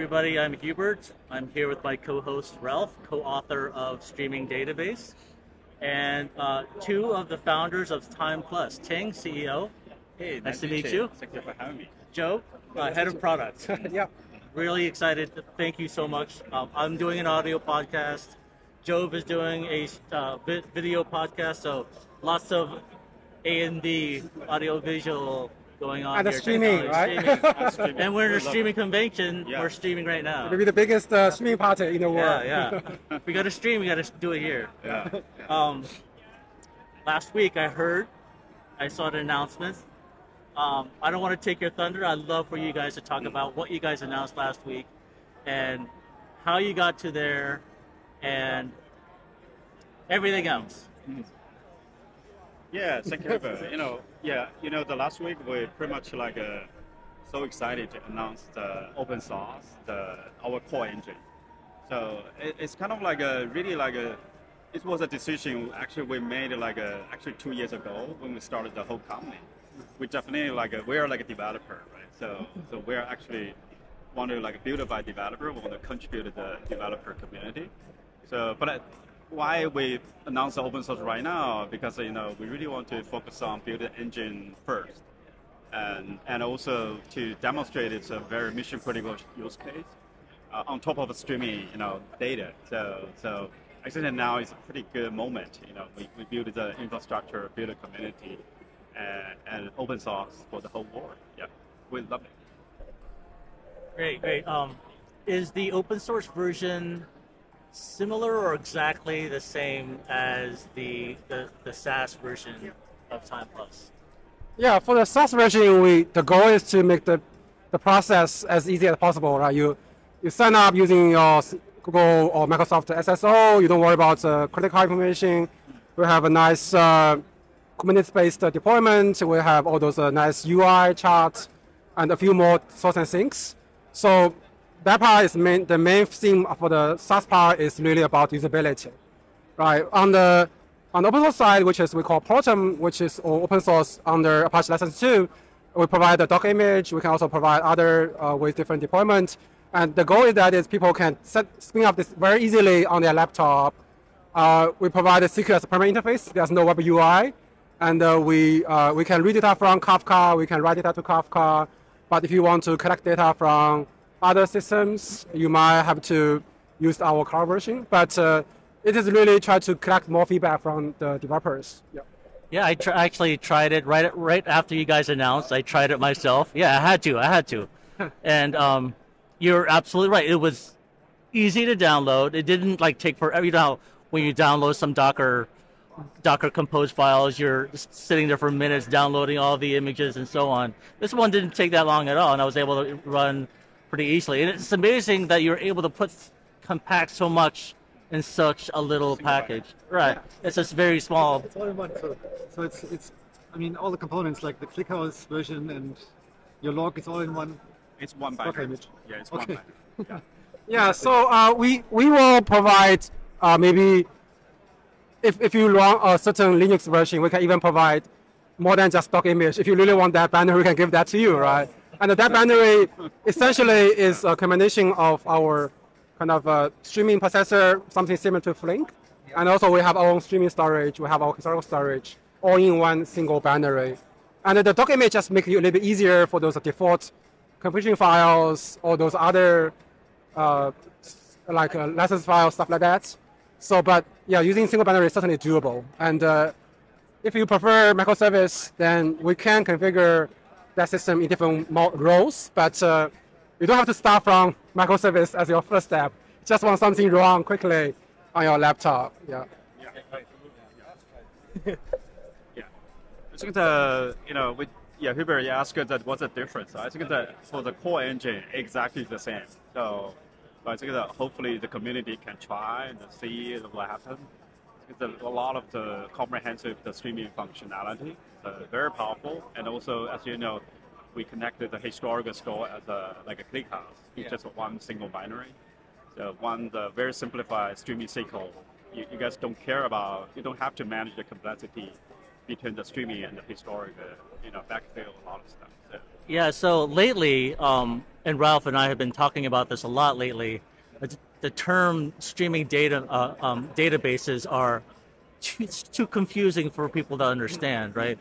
Everybody? I'm Hubert. I'm here with my co-host Ralph, co-author of Streaming Database, and uh, two of the founders of Timeplus. Ting, CEO. Hey, Nice to meet you. Thank you for having me. Jove, uh, head of product. yeah. really excited. Thank you so much. Um, I'm doing an audio podcast. Jove is doing a uh, video podcast. So lots of A and D audio visual going on And the here. streaming, right? streaming. Streaming. and we're in a We love streaming it. convention. Yeah. We're streaming right now. Maybe the biggest uh, streaming party in the world. Yeah, yeah. If we got to stream, we got to do it here. Yeah. Um, last week I heard, I saw the announcement. Um, I don't want to take your thunder. I'd love for you guys to talk about what you guys announced last week and how you got to there and everything else. Yeah, thank you. Hubert. you know, yeah, you know, the last week we pretty much like uh, so excited to announce the open source, the our core engine. So it, it's kind of like a really like a it was a decision actually we made like a, actually two years ago when we started the whole company. We definitely like a, we are like a developer, right? So so we're actually want to like build by developer, we want to contribute to the developer community. So, but why we announce open source right now? Because you know we really want to focus on build the engine first, and and also to demonstrate it's a very mission critical use case uh, on top of streaming, you know, data. So so I think now is a pretty good moment. You know, we, we build the infrastructure, build a community, and, and open source for the whole world. Yeah, we love it. Great, great. Um, is the open source version similar or exactly the same as the, the, the SaaS version of Timeplus? Yeah, for the SaaS version, we the goal is to make the, the process as easy as possible, right? You you sign up using your Google or Microsoft SSO. You don't worry about uh, credit card information. We have a nice uh, Kubernetes-based uh, deployment. We have all those uh, nice UI charts and a few more source and sinks. So that part is main, the main theme for the SaaS part is really about usability right? On the on the open source side, which is we call Proton, which is open source under Apache License 2, we provide the Docker image. We can also provide other uh, with different deployment. And the goal is that is people can set, spin up this very easily on their laptop. Uh, we provide a secure as a primary interface. There's no web UI, and uh, we uh, we can read data from Kafka. We can write data to Kafka. But if you want to collect data from other systems, you might have to use our cloud version. But uh, it is really try to collect more feedback from the developers. Yeah. Yeah, I tr- actually tried it right right after you guys announced. I tried it myself. Yeah, I had to. I had to. and um, you're absolutely right. It was easy to download. It didn't like take forever. You know, when you download some Docker Docker Compose files, you're sitting there for minutes downloading all the images and so on. This one didn't take that long at all, and I was able to run pretty easily. And it's amazing that you're able to put compact so much in such a little package. Right. It's just very small. It's all in one. So, so it's it's. I mean, all the components like the ClickHouse version and your log is all in one. It's one Docker binary. image. Yeah, it's Okay. one binary. Yeah. So uh, we we will provide uh, maybe if if you run a certain Linux version, we can even provide more than just stock image. If you really want that binary, we can give that to you, right? And that binary essentially is a combination of our kind of uh, streaming processor, something similar to Flink, and also we have our own streaming storage. We have our historical storage, all in one single binary. And the Docker image just make it a little bit easier for those default configuration files or those other uh, like uh, license files, stuff like that. So, but yeah, using single binary is certainly doable. And uh, if you prefer microservice, then we can configure that system in different roles. But uh, you don't have to start from microservice as your first step. Just want something run quickly on your laptop. Yeah. Yeah. I think the, you know, with, yeah, Hubert, you asked that what's the difference. I think that for the core engine, exactly the same. So, I think that hopefully the community can try and see what happens. It's a, a lot of the comprehensive the streaming functionality, very powerful. And also, as you know, we connected the historical store as a like a ClickHouse. It's just one single binary. So one the very simplified streaming SQL. You, you guys don't care about. You don't have to manage the complexity between the streaming and the historic, uh, you know, backfill a lot of stuff. So, Yeah, so lately, um, and Ralph and I have been talking about this a lot lately. The, term streaming data uh, um, databases are it's too confusing for people to understand, right?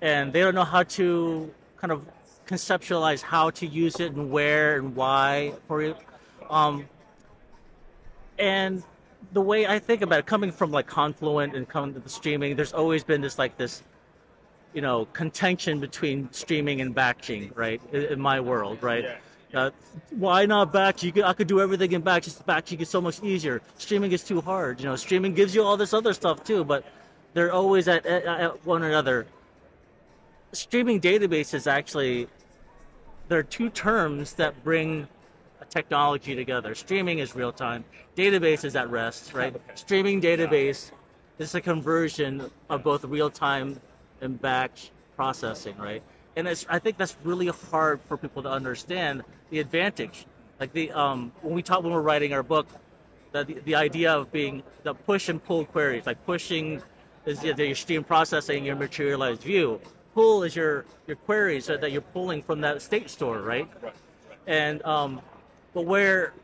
And they don't know how to kind of conceptualize how to use it and where and why for it. Um, and the way I think about it, coming from like Confluent and coming to the streaming, there's always been this like this you know contention between streaming and batching right in, in my world right uh, why not batch you could, i could do everything in batch just batching is so much easier. Streaming is too hard you know streaming gives you all this other stuff too but they're always at, at, at one another. Streaming databases actually there are two terms that bring a technology together. Streaming is real time. Database is at rest right? Streaming database is a conversion of both real time and batch processing, right? And it's, I think that's really hard for people to understand the advantage. Like the um, when we talk when we're writing our book, the, the, the idea of being the push and pull queries, like pushing is your your stream processing your materialized view. Pull is your your queries that that you're pulling from that state store, right? And um, but where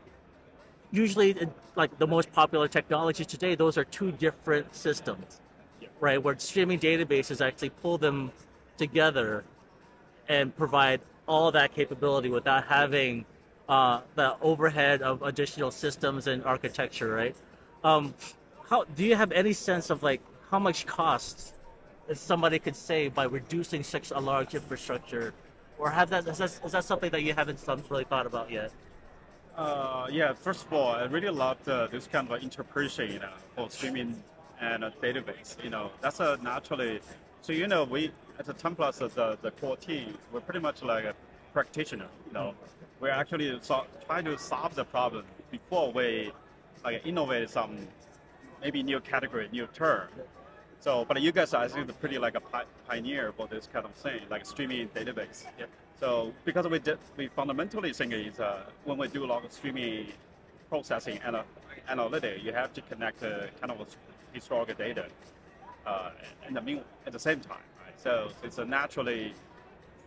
usually uh, like the most popular technologies today, those are two different systems right? Where streaming databases actually pull them together and provide all that capability without having uh, the overhead of additional systems and architecture, right? Um, how do you have any sense of like how much cost somebody could save by reducing such a large infrastructure, or have that is that, is that something that you haven't really thought about yet? Uh, yeah, first of all, I really love the, this kind of interpretation you know, for streaming and a database. You know, that's a naturally. So you know, we at the Timeplus, the the core team, we're pretty much like a practitioner. You know, we're actually so, trying to solve the problem before we like innovate some maybe new category, new term. So, but you guys are I think pretty like a pi- pioneer for this kind of thing, like streaming database. Yeah. So because we did, we fundamentally think is uh, when we do a lot of streaming processing and uh, analytic, you have to connect uh, kind of historical data uh, in the mean, at the same time? So it's a naturally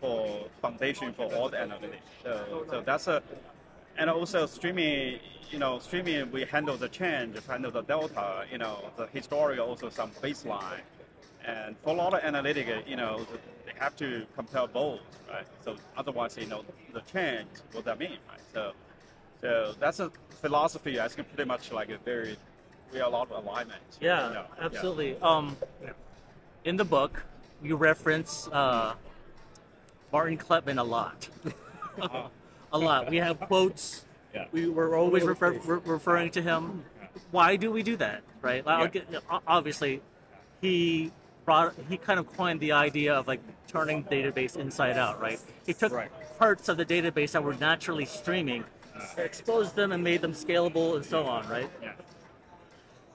for foundation for all the analytics. So, so that's a, and also streaming, you know, streaming we handle the change, handle the delta, you know, the historical also some baseline. And for a lot of analytic, you know, they have to compare both, right? So otherwise, you know, the change, what that mean, right? So, so that's a philosophy. I think pretty much like a very, we have a lot of alignment. Yeah, you know, absolutely. Um, in the book, you reference uh, Martin Kleppmann a lot. a lot. We have quotes. Yeah. We were always refer- re- referring to him. Why do we do that? Right? Yeah. obviously, he brought. He kind of coined the idea of like turning database inside out. Right? He took Right. parts of the database that were naturally streaming, exposed them, and made them scalable and so on. Right? Yeah.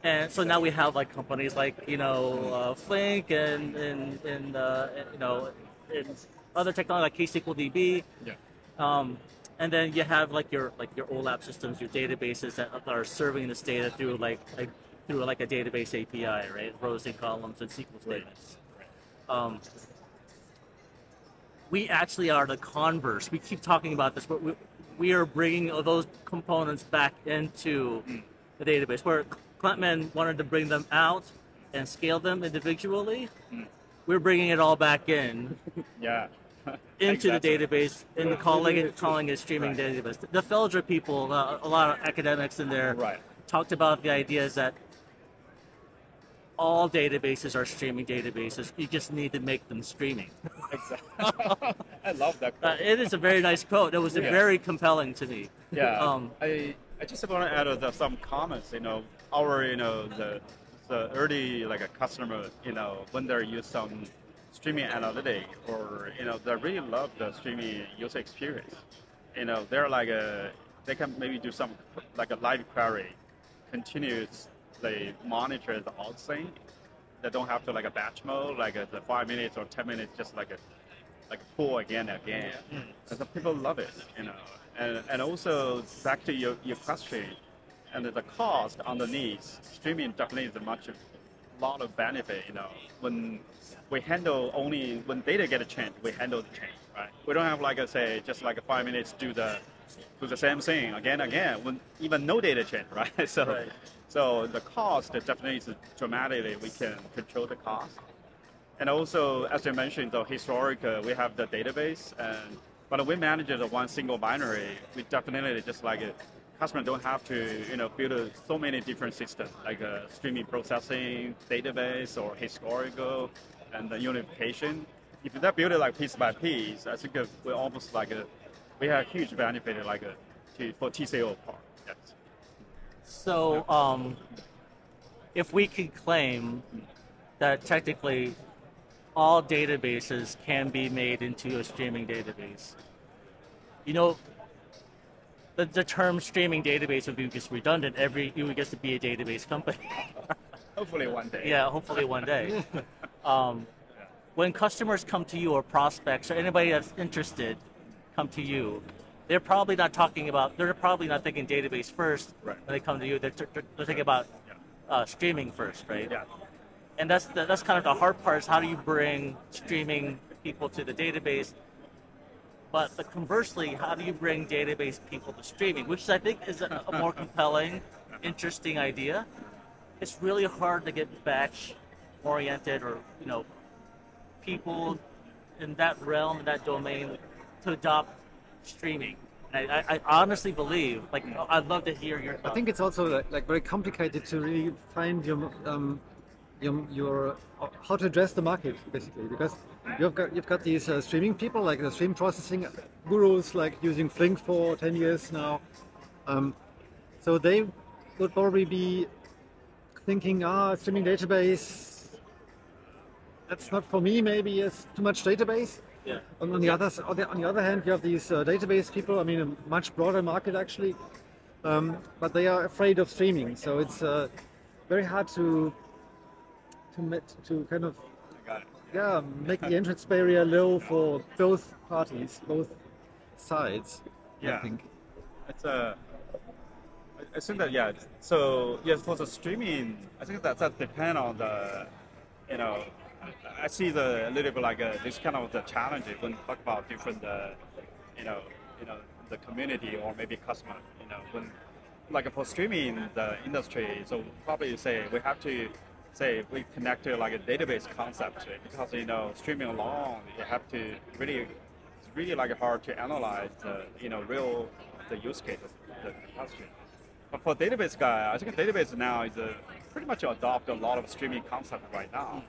And so now we have like companies like you know uh, Flink and and, and uh, you know and other technology like KSQLDB. Yeah. Um, and then you have like your like your OLAP systems, your databases that are serving this data through like, like through like a database API, right? Rows and columns and SQL statements. Um, we actually are the converse. We keep talking about this, but we, we are bringing those components back into the database. Where Kleppmann wanted to bring them out and scale them individually, we're bringing it all back in Yeah. into Exactly. the database and calling it calling it streaming database. The Feldera people, uh, a lot of academics in there, Right. talked about the idea is that all databases are streaming databases. You just need to make them streaming. Exactly. I love that. Uh, it is a very nice quote. It was Yeah. very compelling to me. Yeah. Um, I I just want to add uh, some comments. You know, our you know the the early like a customer. You know, when they use some streaming analytic or you know they really love the streaming user experience. You know, they're like a they can maybe do some like a live query, continuously monitor the out thing. They don't have to like a batch mode, like a, the five minutes or ten minutes, just like a like pull again hmm. and again. And the people love it, you know. And and also back to your, your question, and the cost underneath, streaming definitely is a much lot of benefit. You know, when we handle only when data get a change, we handle the change, right? We don't have like I say just like five minutes do the do the same thing again again when even no data change, right? So Right. so the cost definitely is dramatically we can control the cost. And also, as you mentioned, the historic, uh, we have the database, and but we manage it one single binary. We definitely just like it. Customer don't have to, you know, build uh, so many different systems like uh, streaming processing, database, or historical, and the unification. If they build it like piece by piece, I think uh, we almost like a, we have huge benefit like a, to, for TCO part. Yes. So, um, if we could claim that technically all databases can be made into a streaming database, you know, the, the term streaming database would be just redundant. Every you would get to be a database company. Hopefully one day. yeah, hopefully one day. Um, when customers come to you or prospects or anybody that's interested come to you, they're probably not talking about. They're probably not thinking database first Right. when they come to you. They're, they're, they're thinking about uh, streaming first, right? Yeah. And that's the, that's kind of the hard part is how do you bring streaming people to the database. But, but conversely, how do you bring database people to streaming, which I think is a, a more compelling, interesting idea. It's really hard to get batch oriented or you know people in that realm, in that domain, to adopt streaming. I, I, I honestly believe, like, I'd love to hear your I think it's also like, like very complicated to really find your um, your, your uh, how to address the market basically because you've got you've got these uh, streaming people like the stream processing gurus like using Flink for ten years now, um, so they would probably be thinking ah streaming database that's not for me maybe it's too much database yeah. on, on the other on the, on the other hand, you have these uh, database people. I mean, a much broader market actually, um, but they are afraid of streaming. So it's uh, very hard to to met, to kind of I got it. Yeah make the entrance barrier low for both parties, both sides. Yeah. I think. It's a. I think that yeah. So yes, for the streaming, I think that that depend on the, you know, I see the a little bit like a, this kind of the challenge when you talk about different, uh, you know, you know, the community or maybe customer. You know, when like for streaming the industry, so probably say we have to say we connect to like a database concept because you know streaming alone you have to really it's really like hard to analyze the you know real the use case of the question. But for database guy, I think database now is a, pretty much adopt a lot of streaming concept right now.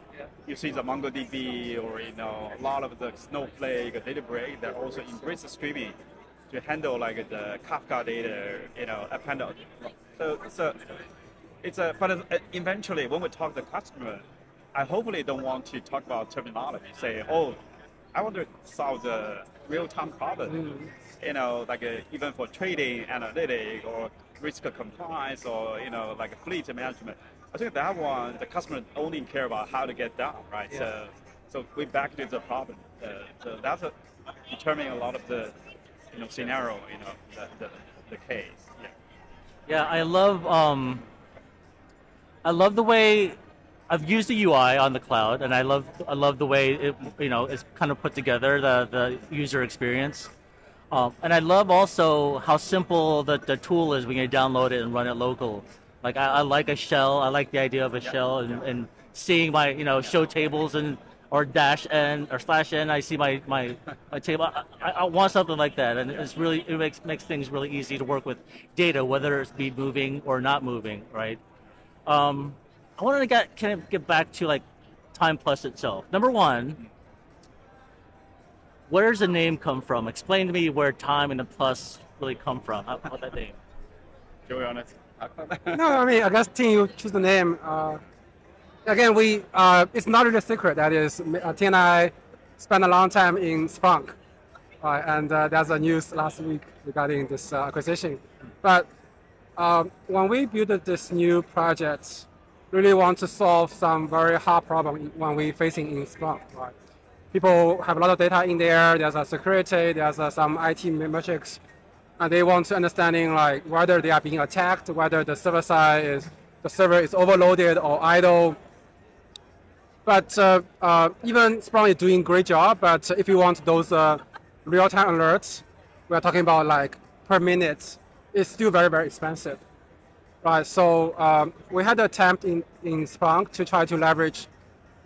You see the MongoDB or you know a lot of the Snowflake, Databricks that also embrace the streaming to handle like the Kafka data, you know, append. So so it's a but uh, eventually when we talk to the customer, I hopefully don't want to talk about terminology. Say, oh, I want to solve the real-time problem. You know, like uh, even for trading, analytic, or risk compliance, or you know, like fleet management. I think that one the customer only care about how to get down, right? So, so we back to the problem. Uh, so that's a, determining a lot of the you know scenario, you know, the the, the case. Yeah. Yeah, I love um, I love the way I've used the UI on the cloud, and I love I love the way it you know is kind of put together the the user experience, um, and I love also how simple the, the tool is when you download it and run it local. Like I, I like a shell. I like the idea of a shell and, and seeing my you know show tables and or dash n or slash n. I see my my, my table. I, I, I want something like that, and it's really it makes makes things really easy to work with data, whether it's be moving or not moving, right? Um, I wanted to get kind of get back to like Timeplus itself. Number one, where does the name come from? Explain to me where Time and the Plus really come from. How, how that name? To be honest. no, I mean, I guess Ting, you choose the name. Uh, again, we uh, it's not really a secret. That is, uh, Ting and I spent a long time in Splunk, uh, and uh, there's a news last week regarding this uh, acquisition. But um, when we built this new project, really want to solve some very hard problem when we facing in Splunk. Right? People have a lot of data in there. There's a security. There's uh, some IT metrics and they want to understanding like whether they are being attacked, whether the server side is the server is overloaded or idle, But uh, uh, even Splunk is doing great job. But if you want those uh, real-time alerts, we are talking about like per minute. It's still very very expensive, right? So um, we had an attempt in in Splunk to try to leverage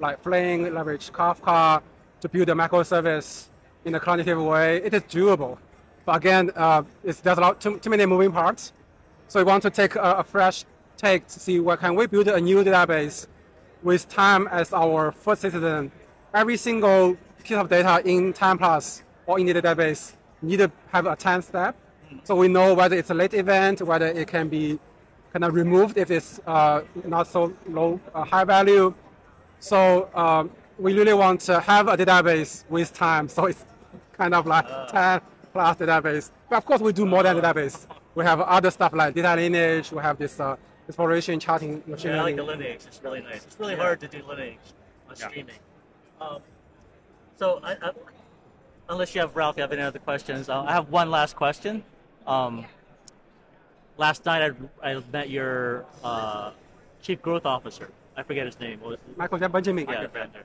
like Flink, leverage Kafka to build a microservice in a cognitive way. It is doable, but again, uh, it's, there's a lot too, too many moving parts. So we want to take a, a fresh take to see what can we build a new database with time as our first citizen. Every single piece of data in Timeplus or in the database need to have a timestamp. So we know whether it's a late event, whether it can be kind of removed if it's uh, not so low, uh, high value. So um, we really want to have a database with time. So it's kind of like 10 plus database. But of course, we do more than database. We have other stuff like data lineage. We have this uh, exploration, charting, machine Yeah, I like the lineage. It's really nice. It's really Yeah. hard to do lineage on Yeah. streaming. Um, so, I, I, unless you have Ralph, you have any other questions? Uh, I have one last question. Um, last night, I, I met your uh, chief growth officer. I forget his name. What was it? Michael. Benjamin. Yeah, Bender.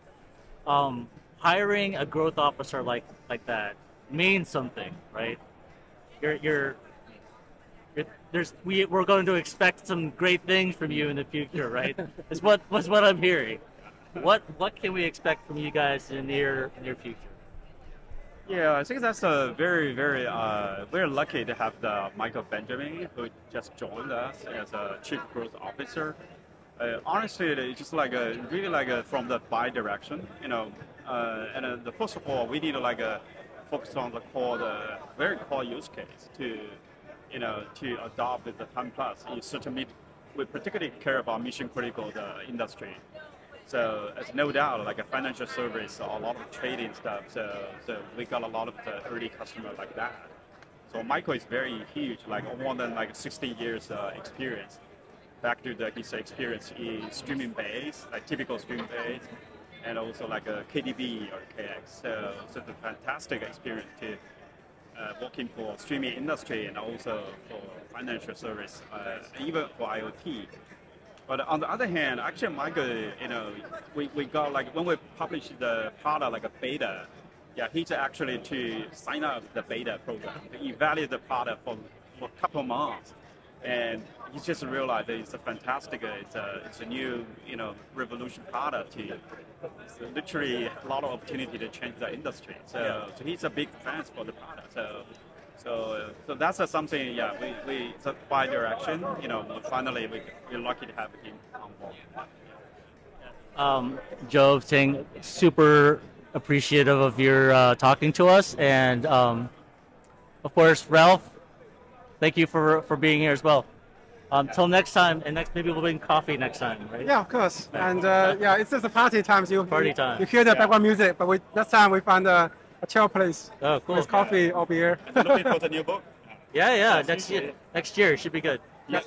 Um, hiring a growth officer like like that means something, right? You're you're. you're there's we we're going to expect some great things from you in the future, right? is what was what I'm hearing. What what can we expect from you guys in the near near future? Yeah, I think that's a very, very, uh, we're lucky to have the Michael Benjamin who just joined us as a chief growth officer. Uh, honestly, it's just like a, really like a, from the buy direction, you know. Uh, and uh, the first of all, we need to like a, focus on the core, the very core use case to, you know, to adopt the Timeplus. You certainly, we particularly care about mission critical the industry. So it's no doubt like a financial service, a lot of trading stuff. So so we got a lot of the early customer like that. So Michael is very huge, like more than like 60 years uh, experience. Back to the, his experience in StreamBase, like TIBCO StreamBase, and also like a KDB or KX. So so a fantastic experience to uh, working for streaming industry and also for financial service, uh, even for IoT. But on the other hand, actually, Michael, you know, we, we got like when we published the product like a beta, yeah, he's actually to sign up the beta program to evaluate the product for, for a couple of months, and he just realized that it's a fantastic, it's a it's a new you know revolution product. To, it's literally a lot of opportunity to change the industry. So, so he's a big fan for the product. So. So, so that's uh, something, yeah, we, we, it's a by direction, you know, finally we, we're lucky to have him on board. Um, Joe, saying super appreciative of your uh, talking to us, and um, of course, Ralph, thank you for for being here as well. Um, till next time, and next maybe we'll bring coffee next time, right? Yeah, of course. And uh, yeah, it's just a party time. So you, Party time. You hear the background music, but we, this time we found a, a chill place Oh, cool. with coffee or beer. And looking for the new book. Yeah, yeah. Next year, next year should be good. Yeah.